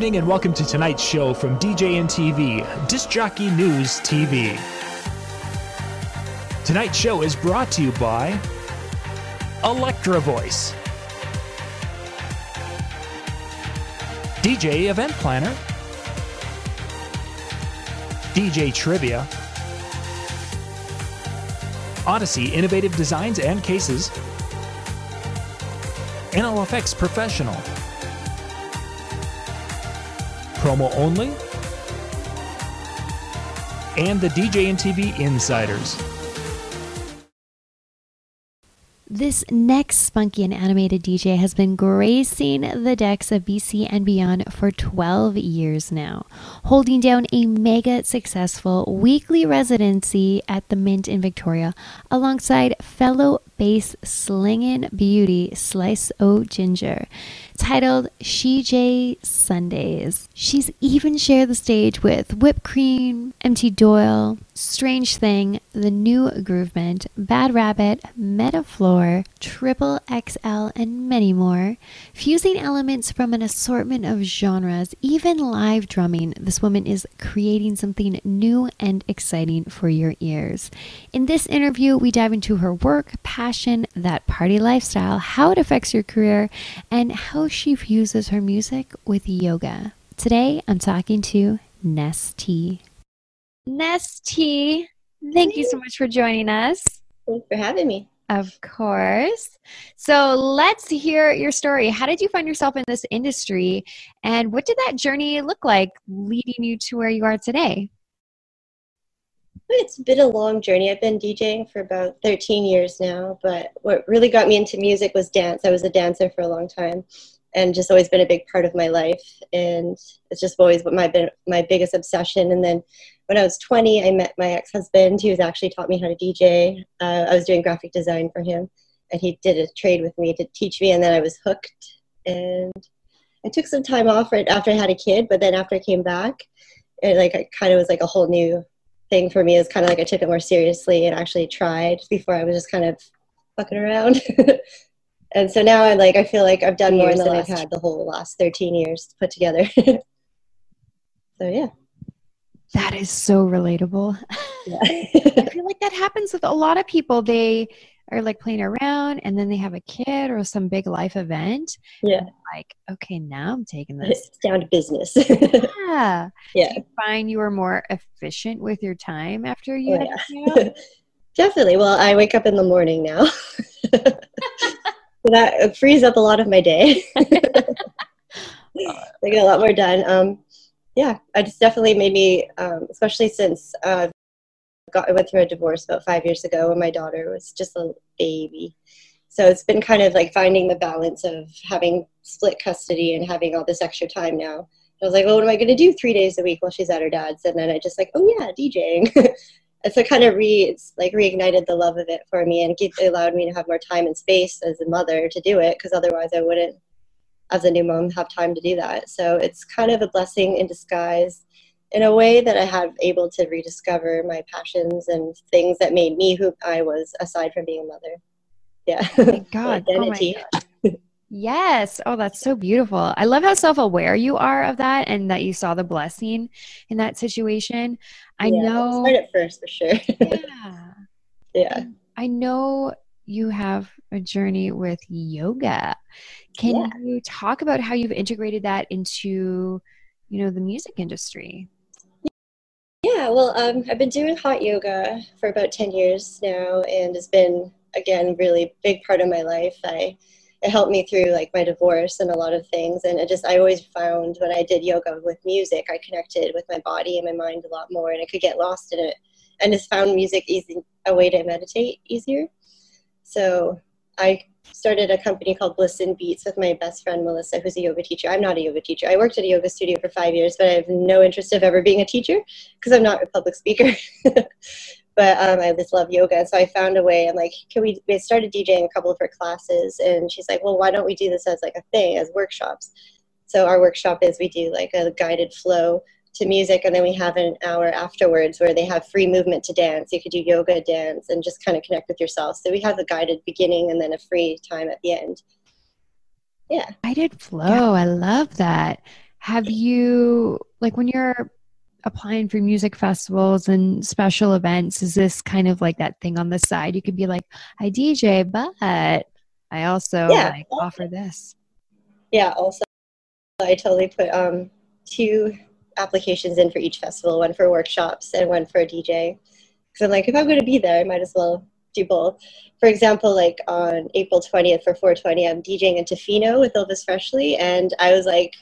Evening and welcome to tonight's show from DJNTV, Disc Jockey News TV. Tonight's show is brought to you by Electro-Voice, DJ Event Planner, DJ Trivia, Odyssey Innovative Designs and Cases, NLFX Professional. Promo only, and the DJNTV Insiders. This next spunky and animated DJ has been gracing the decks of BC and beyond for 12 years now, holding down a mega successful weekly residency at the Mint in Victoria alongside fellow bass slinging beauty Slice O Ginger titled SheJ Sundays. She's even shared the stage with Whipped Cream, MT Doyle, Strange Thing, The New Groovement, Bad Rabbit, Metafloor, Triple XL, and many more. Fusing elements from an assortment of genres, even live drumming, this woman is creating something new and exciting for your ears. In this interview, we dive into her work, passion, that party lifestyle, how it affects your career, and how she fuses her music with yoga. Today, I'm talking to Ness T. Ness T, thank you so much for joining us. Thanks for having me. Of course. So let's hear your story. How did you find yourself in this industry, and what did that journey look like leading you to where you are today? It's been a long journey. I've been DJing for about 13 years now, but what really got me into music was dance. I was a dancer for a long time and just always been a big part of my life and it's just always my my biggest obsession and then when I was 20 I met my ex-husband who's actually taught me how to DJ uh, I was doing graphic design for him and he did a trade with me to teach me and then I was hooked and I took some time off right after I had a kid but then after I came back it like it kind of was like a whole new thing for me. is kind of like I took it more seriously and actually tried before I was just kind of fucking around. and so now I'm like, I feel like I've done more than I've had the whole last 13 years put together. so yeah. That is so relatable. Yeah. I feel like that happens with a lot of people. They are like playing around and then they have a kid or some big life event. Yeah. Like, okay, now I'm taking this it's down to business. yeah. Yeah. Do you find you were more efficient with your time after you oh, yeah. Definitely. Well, I wake up in the morning now. so that frees up a lot of my day. I get a lot more done. Um, yeah, I just definitely made me, um, especially since uh, got, I went through a divorce about five years ago when my daughter was just a baby. So it's been kind of like finding the balance of having split custody and having all this extra time now. I was like, well, what am I going to do three days a week while she's at her dad's? And then I just like, oh yeah, DJing. and so kind of re it's like reignited the love of it for me and it allowed me to have more time and space as a mother to do it because otherwise I wouldn't, as a new mom, have time to do that. So it's kind of a blessing in disguise in a way that I have able to rediscover my passions and things that made me who I was aside from being a mother. Yeah. Oh Thank God. Oh Identity. Oh Yes. Oh, that's so beautiful. I love how self aware you are of that and that you saw the blessing in that situation. I yeah, know. Start at first for sure. yeah. Yeah. I know you have a journey with yoga. Can yeah. you talk about how you've integrated that into, you know, the music industry? Yeah, well, um, I've been doing hot yoga for about 10 years now, and it's been, again, really big part of my life. I, it helped me through like my divorce and a lot of things. And it just, I always found when I did yoga with music, I connected with my body and my mind a lot more, and I could get lost in it. And just found music easy, a way to meditate easier. So I started a company called Bliss and Beats with my best friend Melissa, who's a yoga teacher. I'm not a yoga teacher. I worked at a yoga studio for five years, but I have no interest of ever being a teacher because I'm not a public speaker. but um, I just love yoga, so I found a way. I'm like, can we? We started DJing a couple of her classes, and she's like, well, why don't we do this as like a thing, as workshops? So our workshop is we do like a guided flow to music and then we have an hour afterwards where they have free movement to dance. You could do yoga dance and just kind of connect with yourself. So we have a guided beginning and then a free time at the end. Yeah. Guided flow yeah. i love that. Have you like when you're applying for music festivals and special events is this kind of like that thing on the side? You could be like i dj but i also yeah. like offer this. Yeah also i totally put um two applications in for each festival one for workshops and one for a dj because i'm like if i'm going to be there i might as well do both for example like on april 20th for 420 i'm djing in tofino with elvis freshly and i was like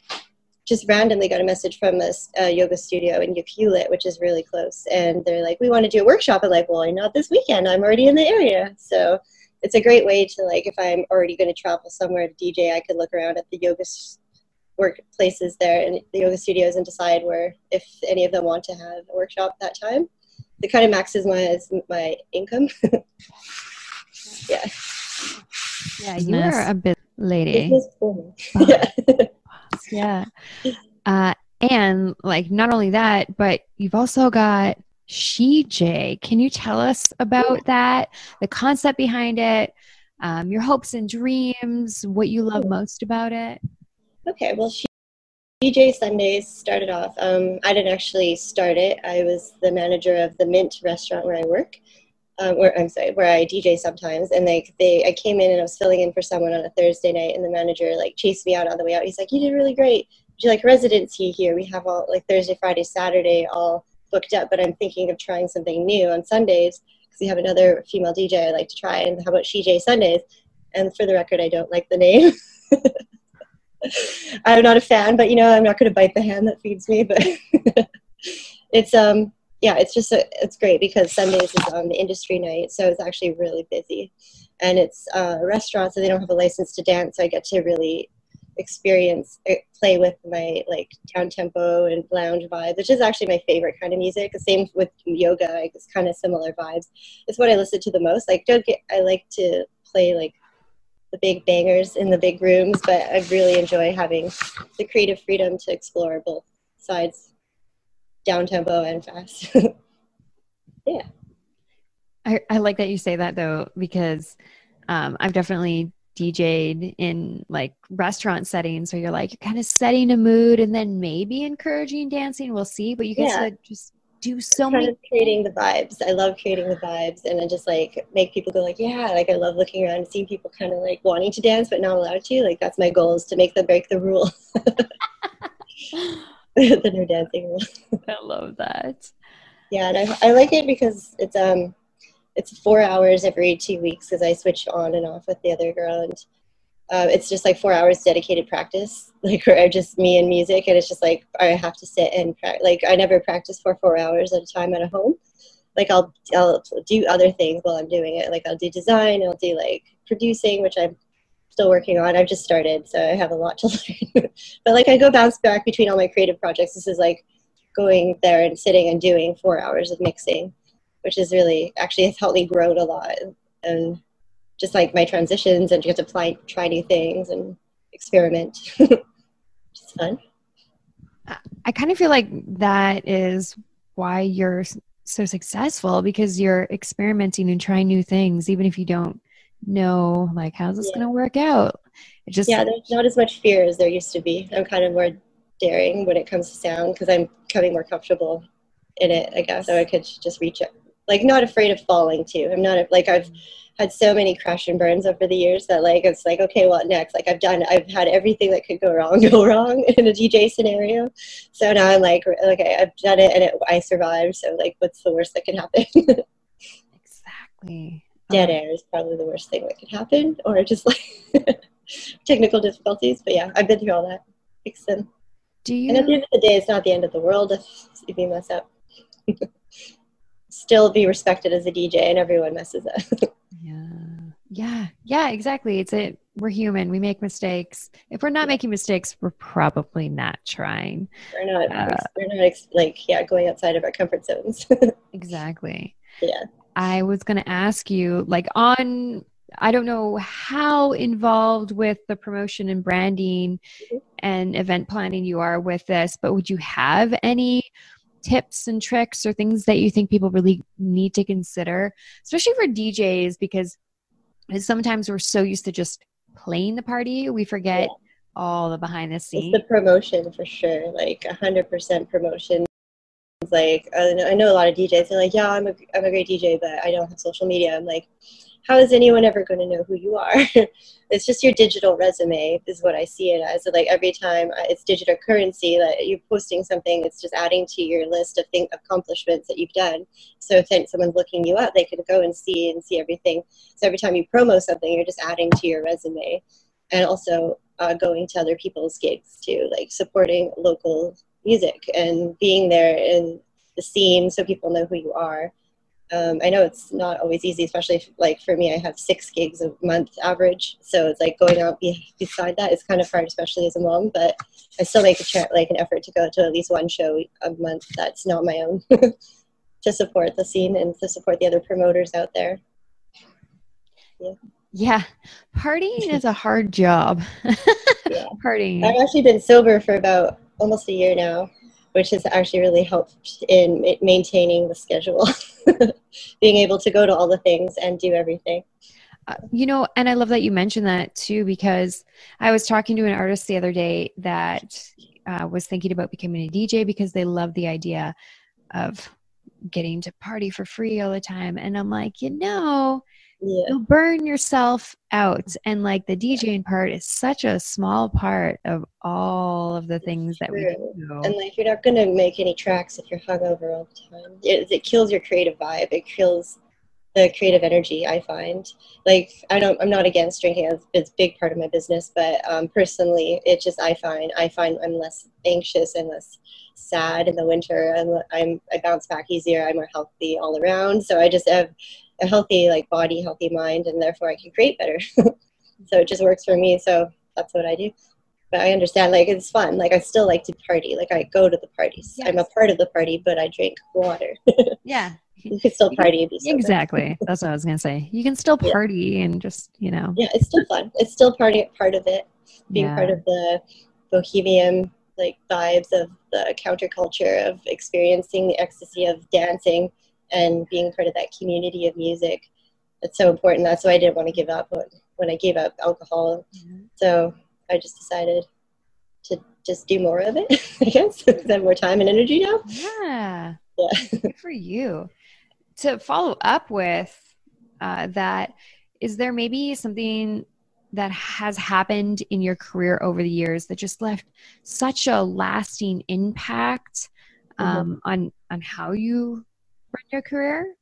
just randomly got a message from a, a yoga studio in Ucluelet, which is really close. And they're like, we want to do a workshop. I'm like, well, not this weekend. I'm already in the area. So it's a great way to like, if I'm already going to travel somewhere to DJ, I could look around at the yoga workplaces there and the yoga studios and decide where, if any of them want to have a workshop that time. It kind of maximizes my income. yeah. Yeah, you are a bit lady. yeah yeah. Uh, and like not only that, but you've also got SheJ. Can you tell us about that, the concept behind it, um, your hopes and dreams, what you love most about it? Okay, well, she, DJ Sundays started off. Um, I didn't actually start it. I was the manager of the Mint restaurant where I work um, where I'm sorry, where I DJ sometimes, and like they, I came in and I was filling in for someone on a Thursday night, and the manager like chased me out on the way out. He's like, "You did really great. Would you like residency here? We have all like Thursday, Friday, Saturday all booked up, but I'm thinking of trying something new on Sundays because we have another female DJ I'd like to try. And how about SheJ Sundays? And for the record, I don't like the name. I'm not a fan, but you know, I'm not going to bite the hand that feeds me. But it's um yeah, it's just a, it's great because Sundays is on the industry night, so it's actually really busy, and it's uh, a restaurant, so they don't have a license to dance. So I get to really experience eh, play with my like down tempo and lounge vibe, which is actually my favorite kind of music. The same with yoga, it's kind of similar vibes. It's what I listen to the most. Like, don't get I like to play like the big bangers in the big rooms, but I really enjoy having the creative freedom to explore both sides down tempo and fast. yeah. I, I like that you say that though, because um, I've definitely DJ'd in like restaurant settings where you're like you're kind of setting a mood and then maybe encouraging dancing. We'll see, but you get yeah. just do so many creating the vibes. I love creating the vibes and then just like make people go like, yeah, like I love looking around and seeing people kind of like wanting to dance but not allowed to. Like that's my goal is to make them break the rule. the no dancing rule. I love that. Yeah, and I, I like it because it's um it's four hours every two weeks because I switch on and off with the other girl and uh, it's just like four hours dedicated practice like where just me and music and it's just like I have to sit and pra- like I never practice for four hours at a time at a home like I'll I'll do other things while I'm doing it like I'll do design I'll do like producing which I'm still working on. I've just started, so I have a lot to learn. but like I go bounce back between all my creative projects. This is like going there and sitting and doing four hours of mixing, which is really actually has helped me grow a lot and just like my transitions and just apply try new things and experiment. it's fun. I kind of feel like that is why you're so successful because you're experimenting and trying new things, even if you don't know like how's this yeah. going to work out it just yeah there's not as much fear as there used to be i'm kind of more daring when it comes to sound because i'm becoming more comfortable in it i guess so i could just reach it like not afraid of falling too i'm not like i've had so many crash and burns over the years that like it's like okay what next like i've done i've had everything that could go wrong go wrong in a dj scenario so now i'm like okay i've done it and it, i survived so like what's the worst that can happen exactly um, dead air is probably the worst thing that could happen, or just like technical difficulties. But yeah, I've been through all that. Fix them. Do you? And at the end of the day, it's not the end of the world if, if you mess up. Still be respected as a DJ, and everyone messes up. yeah, yeah, yeah. Exactly. It's it. We're human. We make mistakes. If we're not making mistakes, we're probably not trying. We're not. Uh, we're not like yeah, going outside of our comfort zones. exactly. Yeah. I was going to ask you, like, on, I don't know how involved with the promotion and branding and event planning you are with this, but would you have any tips and tricks or things that you think people really need to consider, especially for DJs? Because sometimes we're so used to just playing the party, we forget. Yeah all the behind the scenes. It's the promotion for sure, like a hundred percent promotion. It's like I know a lot of DJs. They're like, "Yeah, I'm a I'm a great DJ, but I don't have social media." I'm like, how is anyone ever going to know who you are? it's just your digital resume is what I see it as. So like every time uh, it's digital currency that you're posting something, it's just adding to your list of thing, accomplishments that you've done. So if someone's looking you up, they can go and see and see everything. So every time you promo something, you're just adding to your resume, and also uh, going to other people's gigs too, like supporting local music and being there in the scene so people know who you are um, I know it's not always easy, especially if, like for me, I have six gigs a month average. So it's like going out be- beside that is kind of hard, especially as a mom. But I still make a tra- like an effort to go to at least one show a month that's not my own to support the scene and to support the other promoters out there. Yeah. Yeah, partying is a hard job. yeah. Partying. I've actually been sober for about almost a year now which has actually really helped in maintaining the schedule, being able to go to all the things and do everything. Uh, you know, and I love that you mentioned that too, because I was talking to an artist the other day that uh, was thinking about becoming a DJ because they love the idea of getting to party for free all the time. And I'm like, you know, yeah. you'll burn yourself out. And like the djing part is such a small part of all of the things that we do. And like you're not going to make any tracks if you're hungover all the time. It, it kills your creative vibe. It kills the creative energy i find. Like i don't i'm not against drinking. It's a big part of my business but um, personally it just i find i find i'm less anxious and less sad in the winter. And i'm i bounce back easier. I'm more healthy all around. So i just have a healthy like body, healthy mind, and therefore I can create better. so it just works for me. So that's what I do. But I understand, like it's fun. Like I still like to party. Like I go to the parties. Yes. I'm a part of the party, but I drink water. yeah. You can still party and be. Exactly. That's what I was gonna say. You can still party yeah. and just you know. Yeah, it's still fun. It's still party part of it. Being yeah. part of the bohemian like vibes of the counterculture of experiencing the ecstasy of dancing and being part of that community of music. That's so important. That's why I didn't want to give up when, when I gave up alcohol. Mm-hmm. So I just decided to just do more of it, I guess, have more time and energy now. Yeah. Yeah. Good for you. To follow up with uh, that, is there maybe something that has happened in your career over the years that just left such a lasting impact mm-hmm. um, mm-hmm. on on how you run your career?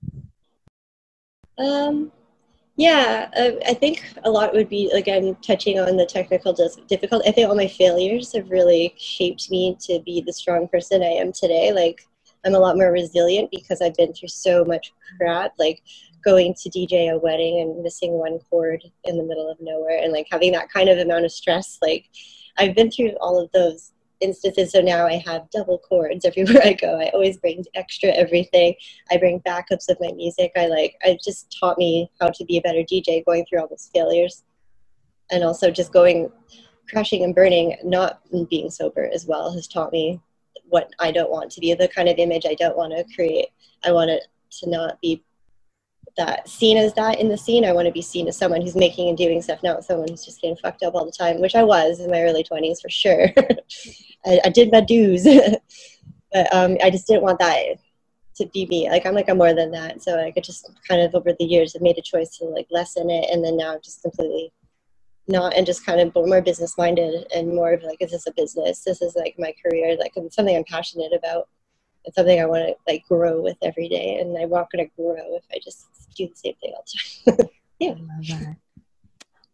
Um, yeah, uh, I think a lot would be again touching on the technical difficulty. I think all my failures have really shaped me to be the strong person I am today. Like I'm a lot more resilient because I've been through so much crap. Like going to DJ a wedding and missing one cord in the middle of nowhere, and like having that kind of amount of stress. Like I've been through all of those instances. So now I have double cords everywhere I go. I always bring extra everything. I bring backups of my music. I like, I just taught me how to be a better DJ going through all those failures. And also just going, crashing and burning, not being sober as well has taught me what I don't want to be, the kind of image I don't want to create. I want it to not be that seen as that in the scene. I want to be seen as someone who's making and doing stuff, not someone who's just getting fucked up all the time, which I was in my early 20s for sure. I, I, did my dues, but um, I just didn't want that to be me. Like I'm like I'm more than that. So I could just kind of over the years have made a choice to like lessen it, and then now I'm just completely not and just kind of more business minded and more of like is this a business? This is like my career, like something I'm passionate about it's something I want to like grow with every day, and I'm not going to grow if I just do the same thing all the time. yeah. I love that.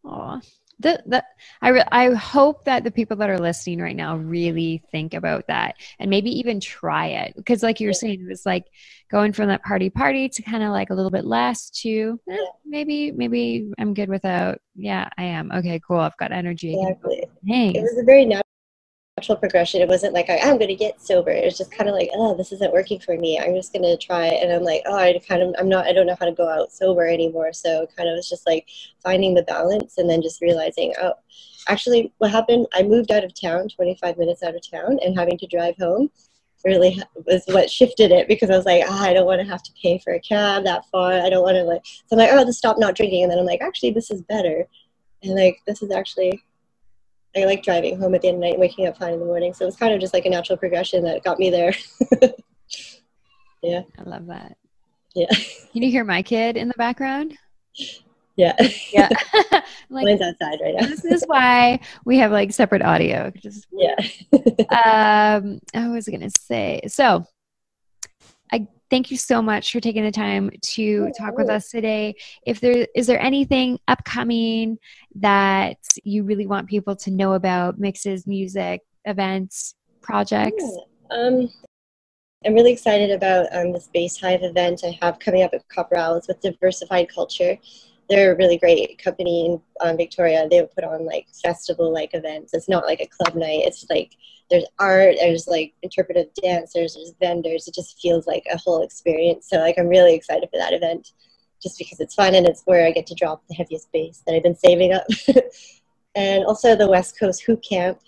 Aw. The, the, I, re- I hope that the people that are listening right now really think about that and maybe even try it because like you were saying it was like going from that party party to kind of like a little bit less to eh, maybe maybe i'm good without yeah i am okay cool i've got energy exactly. it was a very natural natural progression. It wasn't like I, am going to get sober. It was just kind of like, oh, this isn't working for me. I'm just going to try. And I'm like, oh, I kind of, I'm not, I don't know how to go out sober anymore. So kind of was just like finding the balance and then just realizing, oh, actually, what happened? I moved out of town, 25 minutes out of town, and having to drive home really was what shifted it because I was like, oh, I don't want to have to pay for a cab that far. I don't want to like. So I'm like, oh, I'll just stop not drinking. And then I'm like, actually, this is better. And like, this is actually I like driving home at the end of the night and waking up fine in the morning. So it was kind of just like a natural progression that got me there. yeah. I love that. Yeah. Can you hear my kid in the background? Yeah. Yeah. like, Mine's outside right now. this is why we have like separate audio. Just yeah. um I was gonna say so thank you so much for taking the time to talk with us today. If there is there anything upcoming that you really want people to know about mixes, music, events, projects? Yeah. Um, I'm really excited about um, this Base Hive event I have coming up at Copper Owls with Diversified Culture. They're a really great company in um, Victoria. They put on like festival like events. It's not like a club night. It's like there's art, there's like interpretive dancers, there's vendors. It just feels like a whole experience. So like I'm really excited for that event, just because it's fun and it's where I get to drop the heaviest bass that I've been saving up. and also the West Coast Hoop Camp,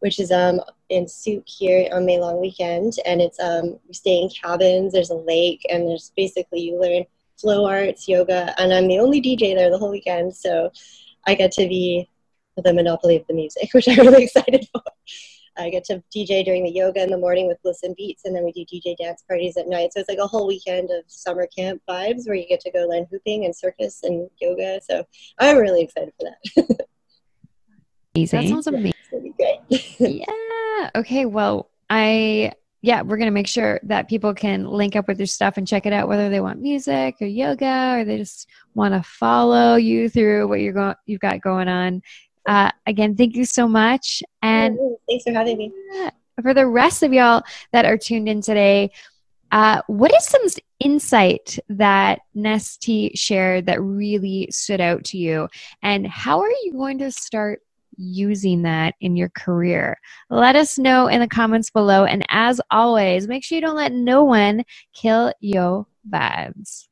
which is um in Sooke here on May long weekend, and it's um we stay in cabins. There's a lake, and there's basically you learn flow arts, yoga, and I'm the only DJ there the whole weekend. So I get to be the monopoly of the music, which I'm really excited for. I get to DJ during the yoga in the morning with Bliss and Beats, and then we do DJ dance parties at night. So it's like a whole weekend of summer camp vibes where you get to go learn hooping and circus and yoga. So I'm really excited for that. Easy. That sounds amazing. Great. yeah. Okay. Well, I yeah, we're gonna make sure that people can link up with your stuff and check it out, whether they want music or yoga or they just want to follow you through what you're going you've got going on. Uh, again, thank you so much, and thanks for having me. For the rest of y'all that are tuned in today, uh, what is some insight that Nesty shared that really stood out to you, and how are you going to start using that in your career? Let us know in the comments below. And as always, make sure you don't let no one kill your vibes.